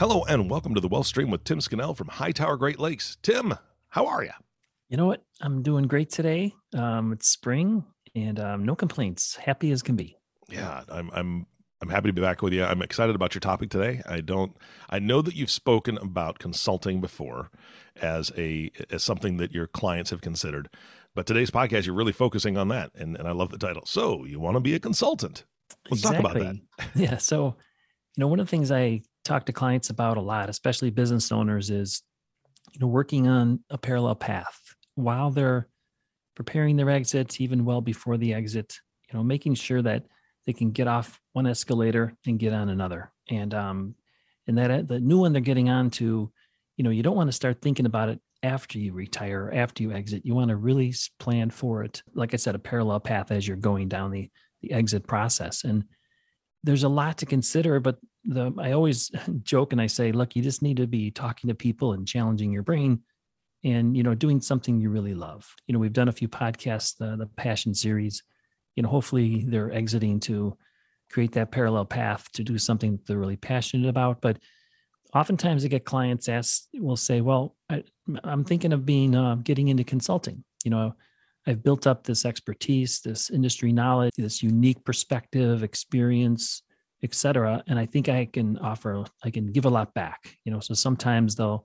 Hello and welcome to the Wealth Stream with Tim Scannell from Hightower Great Lakes. Tim, how are you? You know what? I'm doing great today. Um, it's spring and um, no complaints. Happy as can be. Yeah, I'm. I'm. I'm happy to be back with you. I'm excited about your topic today. I don't. I know that you've spoken about consulting before, as a as something that your clients have considered, but today's podcast you're really focusing on that, and and I love the title. So you want to be a consultant? Let's exactly. talk about that. yeah. So, you know, one of the things I talk to clients about a lot, especially business owners, is you know working on a parallel path while they're preparing their exits, even well before the exit. You know, making sure that they can get off one escalator and get on another, and um, and that the new one they're getting onto, you know, you don't want to start thinking about it after you retire after you exit. You want to really plan for it. Like I said, a parallel path as you're going down the the exit process and there's a lot to consider, but the I always joke and I say, look, you just need to be talking to people and challenging your brain and you know doing something you really love. You know, we've done a few podcasts, uh, the passion series. You know, hopefully they're exiting to create that parallel path to do something that they're really passionate about. But oftentimes I get clients ask, will say, well, I, am thinking of being uh, getting into consulting. You know, I've built up this expertise, this industry knowledge, this unique perspective, experience, etc. And I think I can offer, I can give a lot back. You know, so sometimes though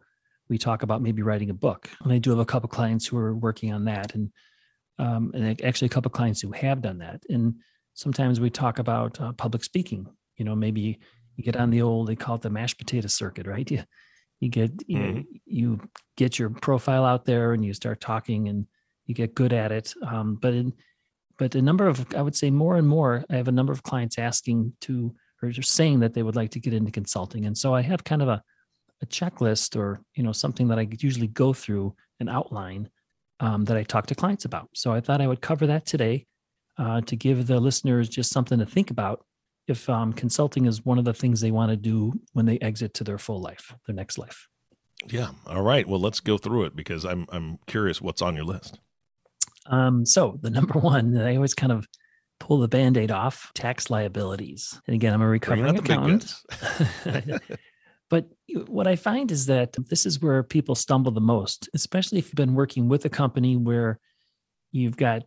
we talk about maybe writing a book, and I do have a couple clients who are working on that, and um, and actually a couple clients who have done that. And sometimes we talk about uh, public speaking. You know, maybe you get on the old they call it the mashed potato circuit, right? You you get you, mm-hmm. you get your profile out there and you start talking and you get good at it. Um, but in, but a number of I would say more and more, I have a number of clients asking to or saying that they would like to get into consulting, and so I have kind of a a checklist or you know something that I usually go through an outline um, that I talk to clients about. So I thought I would cover that today uh, to give the listeners just something to think about if um, consulting is one of the things they want to do when they exit to their full life, their next life. Yeah. All right. Well, let's go through it because I'm I'm curious what's on your list. Um, so the number one, I always kind of pull the band-aid off tax liabilities. And again, I'm a recovering accountant. but what I find is that this is where people stumble the most, especially if you've been working with a company where you've got,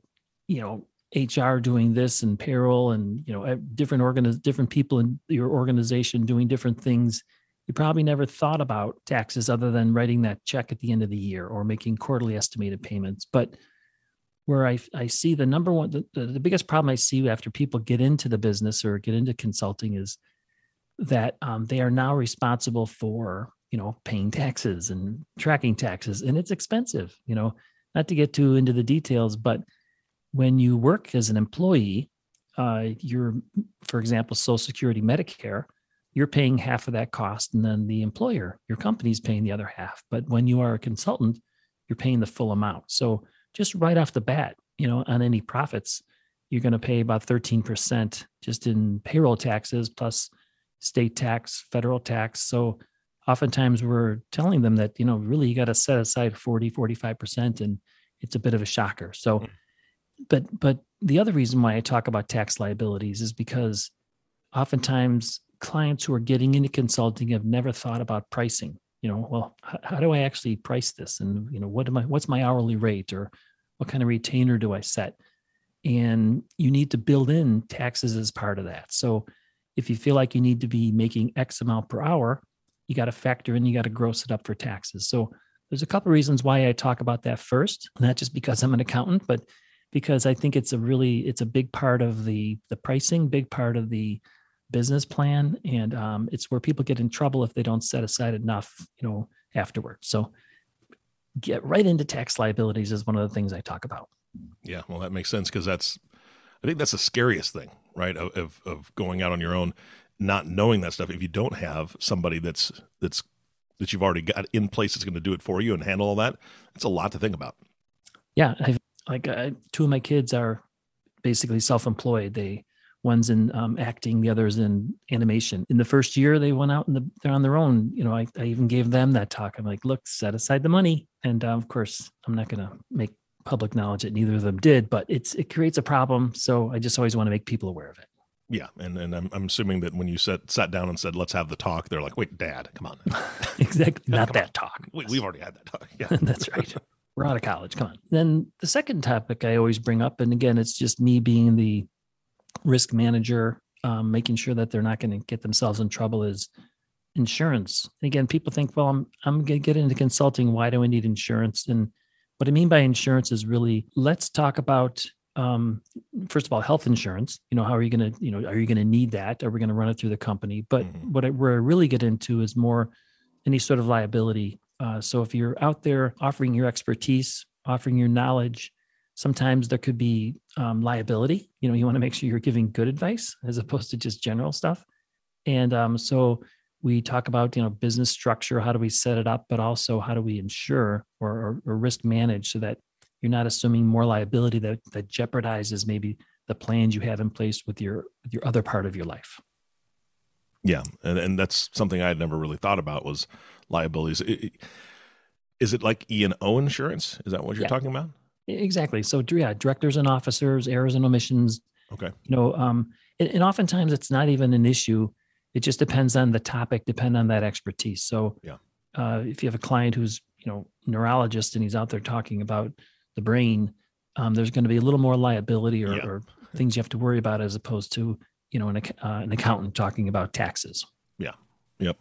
you know, HR doing this and payroll and you know different organiz- different people in your organization doing different things. You probably never thought about taxes other than writing that check at the end of the year or making quarterly estimated payments. But where I, I see the number one, the, the biggest problem I see after people get into the business or get into consulting is that um, they are now responsible for, you know, paying taxes and tracking taxes. And it's expensive, you know, not to get too into the details, but when you work as an employee, uh, you're, for example, Social Security, Medicare, you're paying half of that cost, and then the employer, your company's paying the other half. But when you are a consultant, you're paying the full amount. So just right off the bat, you know, on any profits, you're going to pay about 13% just in payroll taxes plus state tax, federal tax. So oftentimes we're telling them that, you know, really you got to set aside 40, 45%, and it's a bit of a shocker. So, hmm. but, but the other reason why I talk about tax liabilities is because oftentimes clients who are getting into consulting have never thought about pricing you know well how, how, do i actually price this and you know what am i what's my hourly rate or what kind of retainer do i set? And you need to build in taxes as part of that. So if you feel like you need to be making x amount per hour you got to factor in you got to gross it up for taxes. So there's a couple reasons why i talk about that first not just because i'm an accountant but because i think it's a really it's a big part of the the pricing big part of the business plan. And um, it's where people get in trouble if they don't set aside enough you know afterwards. So get right into tax liabilities is one of the things i talk about yeah well that makes sense because that's i think that's the scariest thing right of, of, of going out on your own not knowing that stuff, if you don't have somebody that's that's that you've already got in place that's going to do it for you and handle all that, it's a lot to think about. Yeah, I've, like uh, two of my kids are basically self-employed. They one's in um, acting, the other's in animation. In the first year, they went out and the, they're on their own. You know, I, I even gave them that talk. I'm like, look, set aside the money, and uh, of course, I'm not going to make public knowledge that neither of them did, but it's it creates a problem. So I just always want to make people aware of it. Yeah, and and I'm, I'm assuming that when you sat sat down and said let's have the talk, they're like, wait, Dad, come on. exactly, not that on. talk. We, have already had that talk. Yeah, that's right. We're out of college. Come on. Then the second topic I always bring up, and again, it's just me being the risk manager, um, making sure that they're not going to get themselves in trouble, is insurance. Again, people think, well, I'm I'm going to get into consulting. Why do I need insurance? And what I mean by insurance is really let's talk about um, first of all health insurance. You know, how are you going to you know are you going to need that? Are we going to run it through the company? But mm-hmm. what I, where I really get into is more any sort of liability. Uh, so if you're out there offering your expertise, offering your knowledge, sometimes there could be um, liability. You know, you want to make sure you're giving good advice as opposed to just general stuff. And um, so we talk about you know business structure how do we set it up but also how do we ensure or, or, or, risk manage so that you're not assuming more liability that, that jeopardizes maybe the plans you have in place with your with your other part of your life yeah and, and that's something i had never really thought about was liabilities is it like e&o insurance is that what you're yeah. talking about exactly so yeah directors and officers errors and omissions okay you know um and, and oftentimes it's not even an issue it just depends on the topic, depend on that expertise. So yeah. Uh, if you have a client who's you know neurologist and he's out there talking about the brain, um, there's going to be a little more liability or, yeah. or, things you have to worry about as opposed to you know an, uh, an accountant talking about taxes. Yeah. Yep.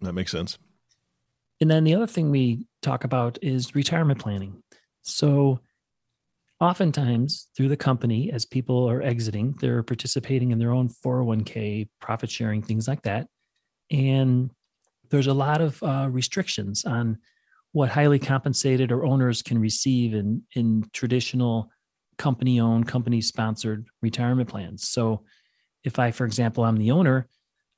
That makes sense. And then the other thing we talk about is retirement planning. So oftentimes through the company as people are exiting they're participating in their own 401k profit sharing things like that. And there's a lot of uh, restrictions on what highly compensated or owners can receive in in traditional company owned company sponsored retirement plans. So if i for example i'm the owner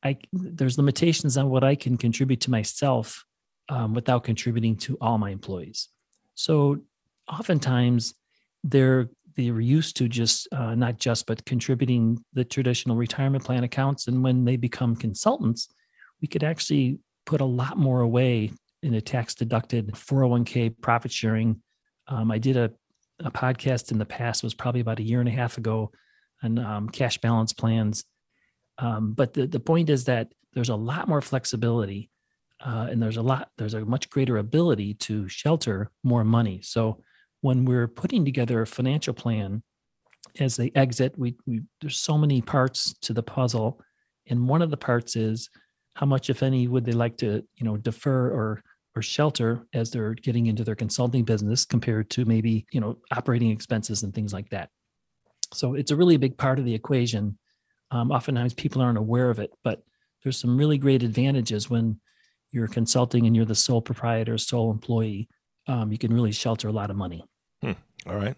i there's limitations on what i can contribute to myself um, without contributing to all my employees. So oftentimes they're they were used to just uh, not just but contributing the traditional retirement plan accounts. And when they become consultants we could actually put a lot more away in a tax deducted 401k profit sharing. Um, i did a, a podcast in the past was probably about a year and a half ago on um, cash balance plans. Um, but the, the point is that there's a lot more flexibility uh, and there's a lot there's a much greater ability to shelter more money. So when we're putting together a financial plan as they exit we, we there's so many parts to the puzzle. And one of the parts is how much if any would they like to you know defer or or shelter as they're getting into their consulting business compared to maybe you know operating expenses and things like that. So it's a really big part of the equation. Um, oftentimes people aren't aware of it but there's some really great advantages when you're consulting and you're the sole proprietor sole employee um, you can really shelter a lot of money. Hmm. All right.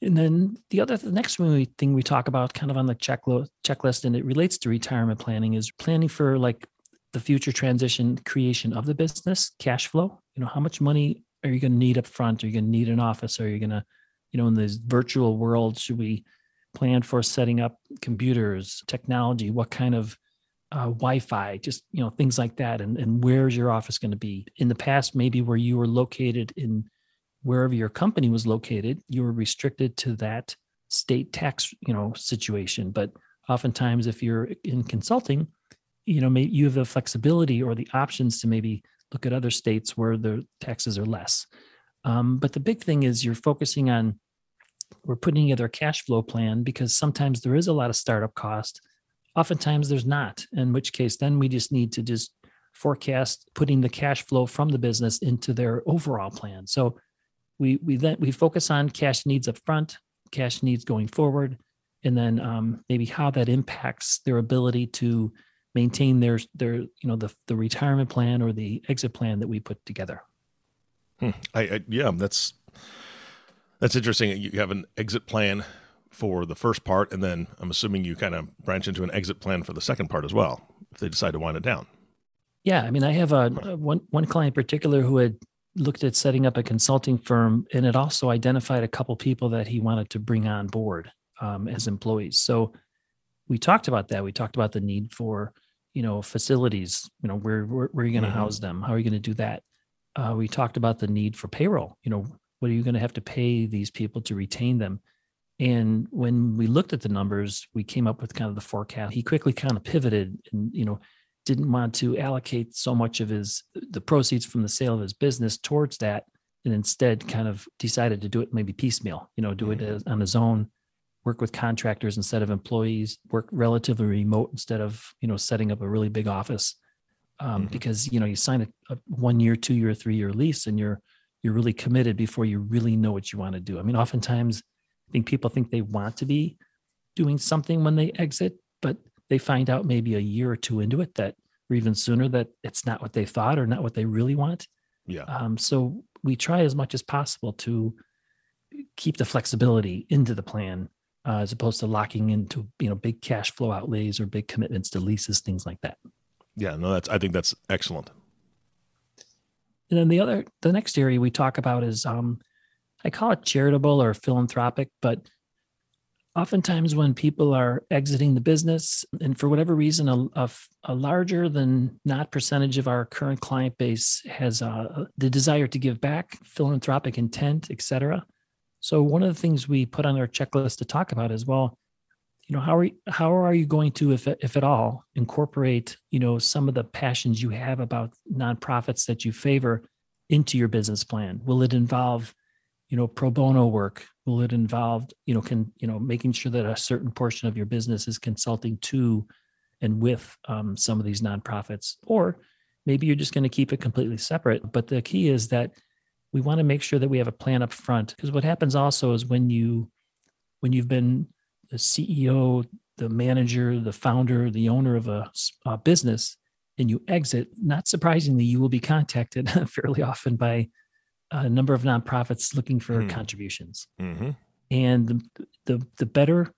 And then the other, the next thing we talk about, kind of on the checklist, checklist, and it relates to retirement planning, is planning for like the future transition creation of the business, cash flow. You know, how much money are you going to need up front? Are you going to need an office? Are you going to, you know, in this virtual world, should we plan for setting up computers, technology? What kind of uh, Wi-Fi, just you know things like that, and and where's your office going to be? In the past, maybe where you were located in wherever your company was located, you were restricted to that state tax you know situation. But oftentimes, if you're in consulting, you know maybe you have the flexibility or the options to maybe look at other states where the taxes are less. Um, but the big thing is you're focusing on we're putting together a cash flow plan because sometimes there is a lot of startup cost Oftentimes there's not, in which case then we just need to just forecast putting the cash flow from the business into their overall plan. So we we then we focus on cash needs up front, cash needs going forward, and then um, maybe how that impacts their ability to maintain their their you know the the retirement plan or the exit plan that we put together. Hmm. I, I yeah, that's that's interesting. You have an exit plan for the first part, and then I'm assuming you kind of branch into an exit plan for the second part as well if they decide to wind it down. Yeah, I mean, I have a, a one one client in particular who had looked at setting up a consulting firm, and it also identified a couple people that he wanted to bring on board um, as employees. So we talked about that. We talked about the need for you know facilities. You know, where where, where are you going to mm-hmm. house them? How are you going to do that? Uh, we talked about the need for payroll. You know, what are you going to have to pay these people to retain them? And when we looked at the numbers, we came up with kind of the forecast. He quickly kind of pivoted and, you know, didn't want to allocate so much of his the proceeds from the sale of his business towards that and instead kind of decided to do it maybe piecemeal you know do it mm-hmm. as, on his own work with contractors instead of employees work relatively remote instead of you know setting up a really big office um, mm-hmm. because you know you sign a, a one year two year three year lease and you're you're really committed before you really know what you want to do i mean oftentimes think people think they want to be doing something when they exit, but they find out maybe a year or two into it that, or even sooner, that it's not what they thought or not what they really want. Yeah. Um, so we try as much as possible to keep the flexibility into the plan uh, as opposed to locking into you know big cash flow outlays or big commitments to leases, things like that. Yeah, no, that's I think that's excellent. And then the other, the next area we talk about is um, I call it charitable or philanthropic, but oftentimes when people are exiting the business and for whatever reason a, a, a larger than not percentage of our current client base has uh, the desire to give back philanthropic intent etc so one of the things we put on our checklist to talk about is well you know how are you, how are you going to if if at all incorporate you know some of the passions you have about nonprofits that you favor into your business plan? Will it involve you know pro bono work will it involve you know can you know making sure that a certain portion of your business is consulting to and with um, some of these nonprofits? Or maybe you're just going to keep it completely separate but the key is that we want to make sure that we have a plan up front because what happens also is when you when you've been the ceo the manager the founder the owner of a, a business and you exit not surprisingly you will be contacted fairly often by a number of nonprofits looking for mm. contributions. Mm-hmm. And the, the, the better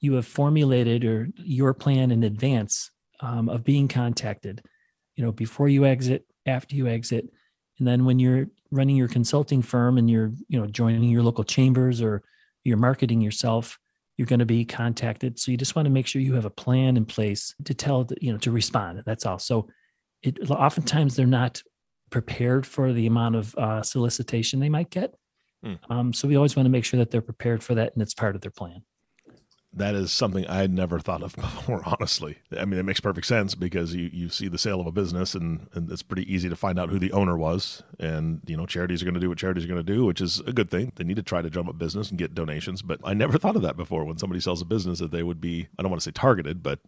you have formulated or your plan in advance um, of being contacted, you know, before you exit, after you exit, and then when you're running your consulting firm and you're, you know, joining your local chambers or you're marketing yourself, you're going to be contacted. So you just want to make sure you have a plan in place to tell, you know, to respond. That's all. So it oftentimes they're not prepared for the amount of uh, solicitation they might get. Mm. Um, so we always want to make sure that they're prepared for that and it's part of their plan. That is something I had never thought of before, honestly. I mean, it makes perfect sense because you, you see the sale of a business and, and it's pretty easy to find out who the owner was. And, you know, charities are going to do what charities are going to do, which is a good thing. They need to try to drum up business and get donations. But I never thought of that before when somebody sells a business that they would be, I don't want to say targeted, but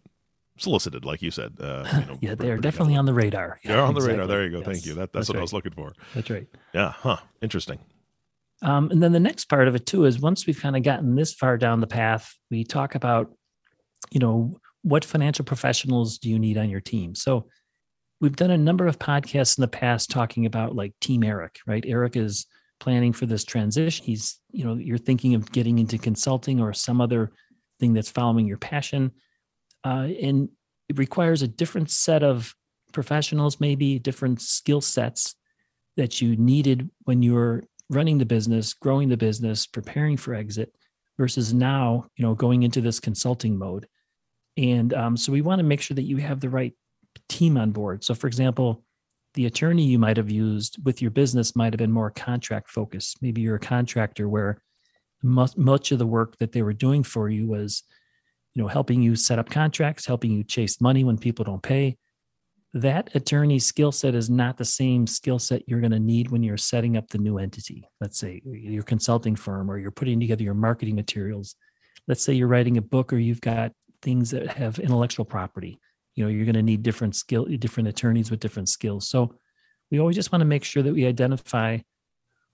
solicited, like you said. Uh, you know, yeah, they're definitely on the radar. Yeah, they're on exactly. the radar. There you go. Yes. Thank you. That, that's, that's what right. I was looking for. That's right. Yeah. Huh. Interesting. Um, and then the next part of it too is once we've kind of gotten this far down the path, we talk about, you know, what financial professionals do you need on your team? So we've done a number of podcasts in the past talking about like Team Eric, right? Eric is planning for this transition. He's, you know, you're thinking of getting into consulting or some other thing that's following your passion uh, and it requires a different set of professionals, maybe different skill sets that you needed when you were running the business, growing the business, preparing for exit, versus now, you know, going into this consulting mode. And um, so we want to make sure that you have the right team on board. So, for example, the attorney you might have used with your business might have been more contract focused. Maybe you're a contractor where much, much of the work that they were doing for you was you know, helping you set up contracts, helping you chase money when people don't pay. That attorney skill set is not the same skill set you're going to need when you're setting up the new entity. Let's say your consulting firm or you're putting together your marketing materials. Let's say you're writing a book or you've got things that have intellectual property. You know, you're going to need different skill, different attorneys with different skills. So we always just want to make sure that we identify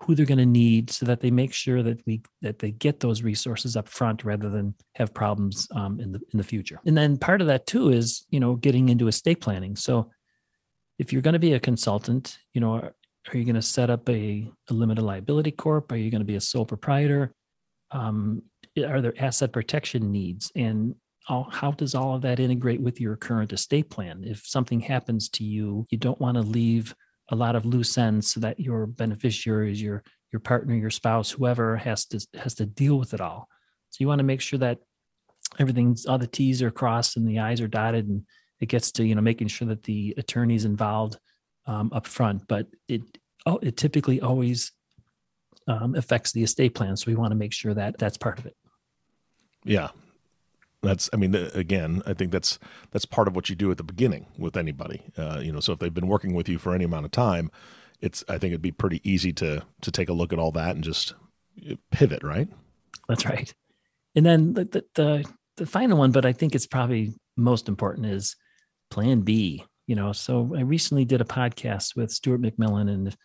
who they're going to need so that they make sure that we that they get those resources up front rather than have problems um, in the in the future. And then part of that too is you know getting into estate planning. So if you're going to be a consultant you know are, are you going to set up a, a limited liability corp? Are you going to be a sole proprietor? Um, are there asset protection needs? And all, how does all of that integrate with your current estate plan? If something happens to you you don't want to leave a lot of loose ends so that your beneficiaries your your partner your spouse whoever has to has to deal with it all. So you want to make sure that everything's all the t's are crossed and the i's are dotted and it gets to you know making sure that the attorney's involved um, up front but it oh it typically always um, affects the estate plan so we want to make sure that that's part of it. Yeah that's i mean again i think that's that's part of what you do at the beginning with anybody. Uh, you know so if they've been working with you for any amount of time it's i think it'd be pretty easy to to take a look at all that and just uh, pivot right? That's right. And then the the, the, the final one but i think it's probably most important is plan b you know? So i recently did a podcast with stuart mcmillan and if,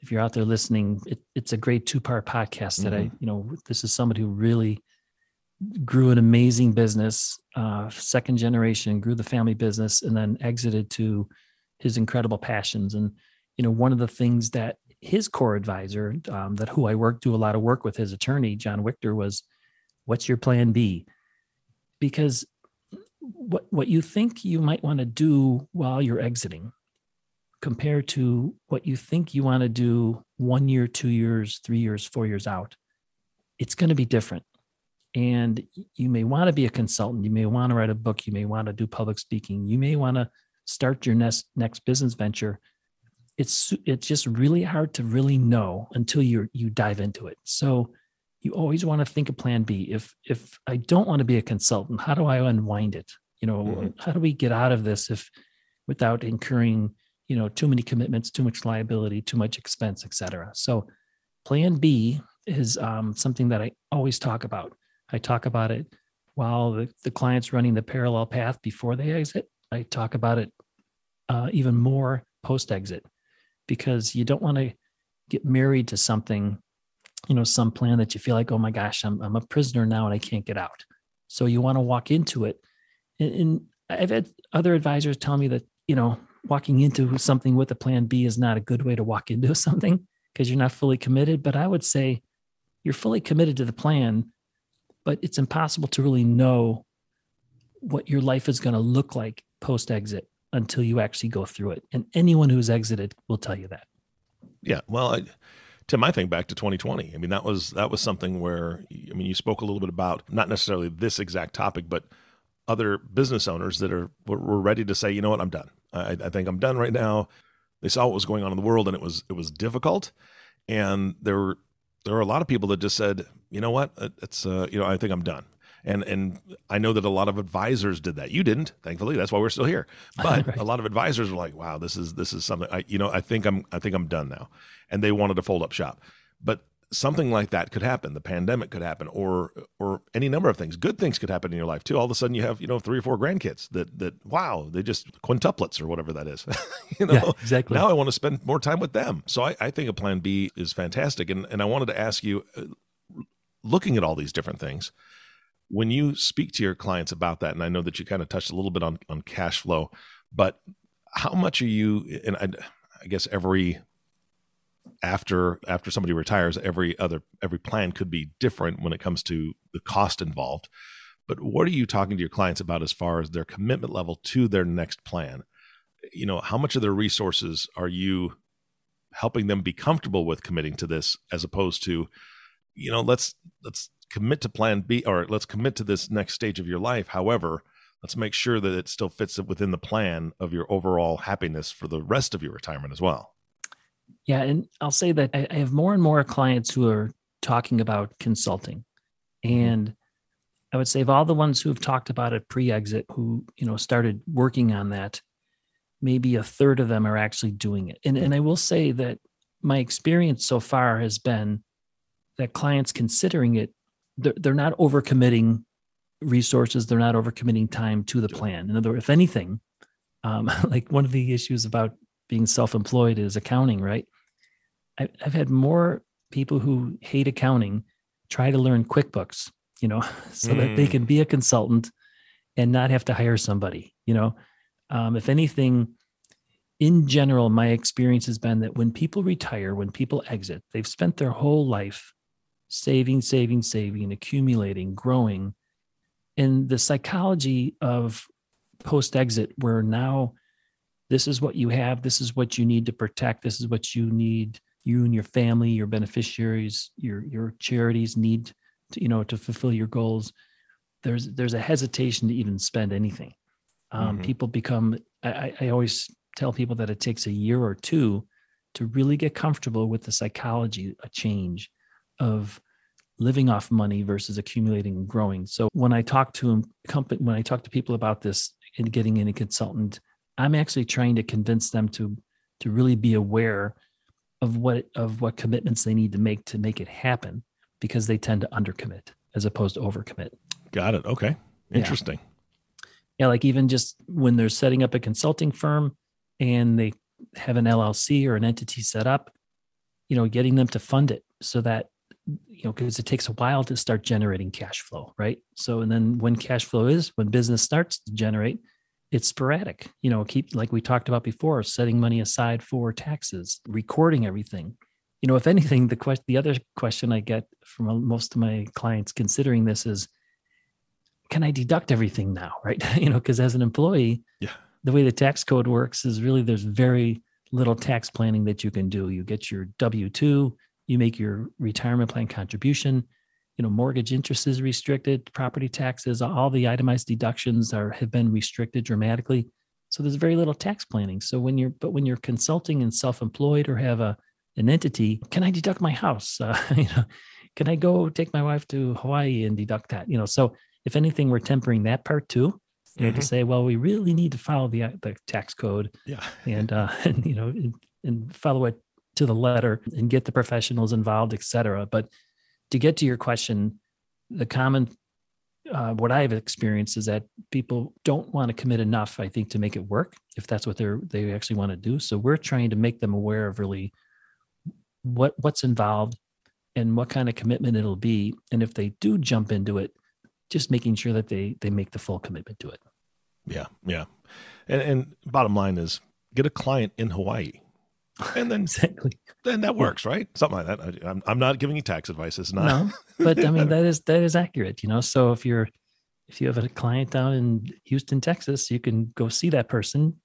if you're out there listening it, it's a great two part podcast that mm-hmm. i you know this is somebody who really grew an amazing business, uh, second generation, grew the family business, and then exited to his incredible passions. And you know, one of the things that his core advisor, um, that who I work do a lot of work with, his attorney John Wichter, was, "What's your plan B?" Because what what you think you might want to do while you're exiting, compared to what you think you want to do one year, two years, three years, four years out, it's going to be different and you may want to be a consultant you may want to write a book you may want to do public speaking you may want to start your next next business venture. It's it's just really hard to really know until you you dive into it. So you always want to think of plan b. If if i don't want to be a consultant how do i unwind it? You know mm-hmm. how do we get out of this if without incurring you know too many commitments too much liability too much expense etc so plan b is um, something that i always talk about I talk about it while the, the client's running the parallel path before they exit. I talk about it uh, even more post exit because you don't want to get married to something, you know, some plan that you feel like, oh my gosh, I'm, I'm a prisoner now and I can't get out. So you want to walk into it. And, and I've had other advisors tell me that, you know, walking into something with a plan B is not a good way to walk into something because you're not fully committed. But I would say you're fully committed to the plan but it's impossible to really know what your life is going to look like post exit until you actually go through it. And anyone who's exited will tell you that. Yeah. Well, I, Tim, I think back to 2020. I mean, that was that was something where I mean, you spoke a little bit about not necessarily this exact topic, but other business owners that are were ready to say, you know what, I'm done. I, I think I'm done right now. They saw what was going on in the world, and it was it was difficult. And there were there are a lot of people that just said, you know what, it's uh, you know, I think I'm done. And and I know that a lot of advisors did that. You didn't, thankfully. That's why we're still here. But right. a lot of advisors were like, wow, this is this is something. I you know, I think I'm I think I'm done now, and they wanted to fold up shop. But something like that could happen. The pandemic could happen, or or any number of things. Good things could happen in your life too. All of a sudden, you have you know three or four grandkids that that wow, they just quintuplets or whatever that is. you know, yeah, exactly. Now I want to spend more time with them. So I, I think a plan B is fantastic. And and I wanted to ask you, uh, looking at all these different things, when you speak to your clients about that, and I know that you kind of touched a little bit on on cash flow, but how much are you? And I, I guess every after after somebody retires every other every plan could be different when it comes to the cost involved. But what are you talking to your clients about as far as their commitment level to their next plan? You know how much of their resources are you helping them be comfortable with committing to this as opposed to you know let's let's commit to plan b or let's commit to this next stage of your life. However let's make sure that it still fits within the plan of your overall happiness for the rest of your retirement as well yeah, and I'll say that I, have more and more clients who are talking about consulting, mm-hmm. and I would say of all the ones who have talked about it pre-exit, who you know started working on that, maybe a third of them are actually doing it. And and I will say that my experience so far has been that clients considering it, they're, they're not overcommitting resources, they're not overcommitting time to the plan. In other words, if anything, um, like one of the issues about being self-employed is accounting, right? I've had more people who hate accounting try to learn QuickBooks, you know, so mm. that they can mm. be a consultant and not have to hire somebody. You know, um, if anything, in general, my experience has been that when people retire, when people exit, they've spent their whole life saving, saving, saving, accumulating, growing. And the psychology of post exit, where now this is what you have, this is what you need to protect, this is what you need, you and your family, your beneficiaries, your your charities need to, you know, to fulfill your goals. There's there's a hesitation to even spend anything. Um, mm-hmm. People become. I, I always tell people that it takes a year or two to really get comfortable with the psychology, a change of living off money versus accumulating and growing. So when I talk to company, when I talk to people about this and getting in a consultant, I'm actually trying to convince them to to really be aware of what of what commitments they need to make to make it happen because they tend to undercommit as opposed to overcommit. Got it. Okay. Interesting. Yeah. yeah, like even just when they're setting up a consulting firm and they have an LLC or an entity set up, you know, getting them to fund it so that you know because it takes a while to start generating cash flow, right? So and then when cash flow is when business starts to generate, it's sporadic. You know, keep like we talked about before, setting money aside for taxes, recording everything. You know, if anything, the question, the other question I get from most of my clients considering this is, can I deduct everything now? Right? you know, because as an employee, yeah, the way the tax code works is really there's very little tax planning that you can do. You get your W two, you make your retirement plan contribution, you know mortgage interest is restricted property taxes all the itemized deductions are have been restricted dramatically. So there's very little tax planning. So when you're but when you're consulting and self-employed or have a an entity can i deduct my house? Uh, you know can i go take my wife to hawaii and deduct that? You know so if anything we're tempering that part too. You know mm-hmm. to say well we really need to follow the the tax code. Yeah. And uh and you know and, and follow it to the letter and get the professionals involved et cetera. But to get to your question, the common uh, what I've experienced is that people don't want to commit enough, I think, to make it work if that's what they're they actually want to do. So we're trying to make them aware of really what what's involved and what kind of commitment it'll be. And if they do jump into it, just making sure that they they make the full commitment to it. Yeah, yeah. And and bottom line is get a client in Hawaii and then exactly. then that works right? Something like that. I, am I'm not giving you tax advice. It's not no, but i mean that is that is accurate you know? So if you're if you have a client down in houston texas you can go see that person.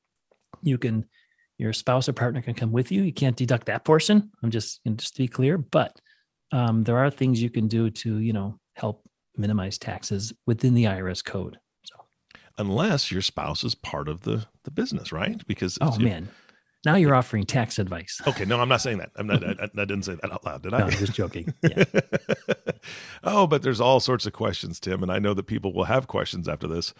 You can your spouse or partner can come with you. You can't deduct that portion. I'm just just to be clear but um, there are things you can do to you know help minimize taxes within the irs code so. Unless your spouse is part of the the business right? Because oh man now you're offering tax advice. Okay, no, I'm not saying that. I'm not. I, I didn't say that out loud, did I? No, I'm just joking. Yeah. oh, but there's all sorts of questions, Tim, and I know that people will have questions after this.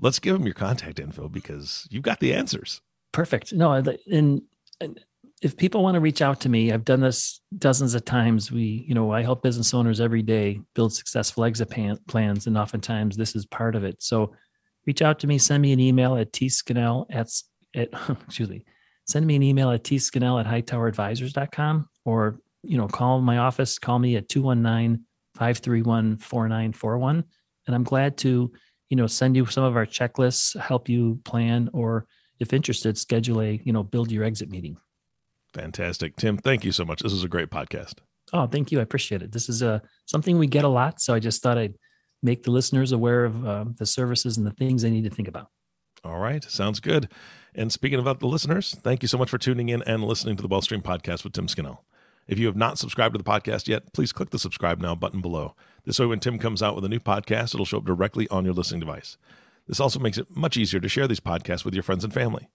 Let's give them your contact info because you've got the answers. Perfect. No, and, and if people want to reach out to me, I've done this dozens of times. We, you know, I help business owners every day build successful exit plans, and oftentimes this is part of it. So, reach out to me. Send me an email at tscannell at at excuse me send me an email at tscannell at hightoweradvisors.com or, you know, call my office, call me at 219-531-4941. And I'm glad to, you know, send you some of our checklists, help you plan, or if interested, schedule a, you know, build your exit meeting. Fantastic. Tim, thank you so much. This is a great podcast. Oh, thank you. I appreciate it. This is a, uh, something we get a lot. So I just thought I'd make the listeners aware of uh, the services and the things they need to think about. All right. Sounds good. And speaking about the listeners, thank you so much for tuning in and listening to the Wealthstream podcast with Tim Scannell. If you have not subscribed to the podcast yet, please click the subscribe now button below. This way, when Tim comes out with a new podcast, it'll show up directly on your listening device. This also makes it much easier to share these podcasts with your friends and family.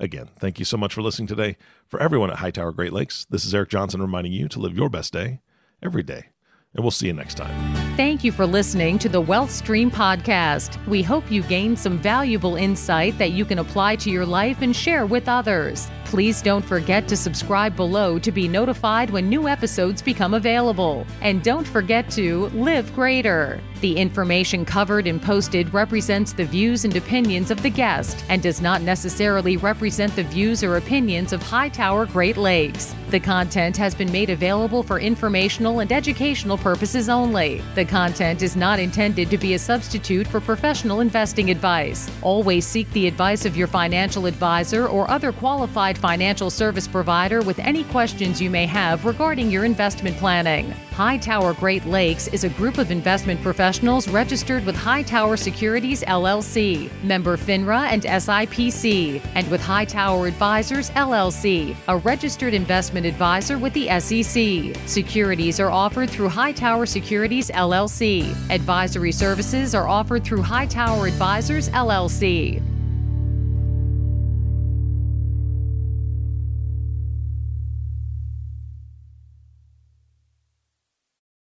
Again, thank you so much for listening today. For everyone at Hightower Great Lakes, this is Eric Johnson reminding you to live your best day every day and we'll see you next time. Thank you for listening to the Wealth Stream podcast. We hope you gained some valuable insight that you can apply to your life and share with others. Please don't forget to subscribe below to be notified when new episodes become available. And don't forget to live greater. The information covered and posted represents the views and opinions of the guest and does not necessarily represent the views or opinions of Hightower Great Lakes. The content has been made available for informational and educational purposes only. The content is not intended to be a substitute for professional investing advice. Always seek the advice of your financial advisor or other qualified financial service provider with any questions you may have regarding your investment planning. Hightower Great Lakes is a group of investment professionals registered with Hightower Securities LLC, member FINRA and SIPC, and with Hightower Advisors LLC, a registered investment advisor with the SEC. Securities are offered through Hightower Securities LLC. Advisory services are offered through Hightower Advisors LLC.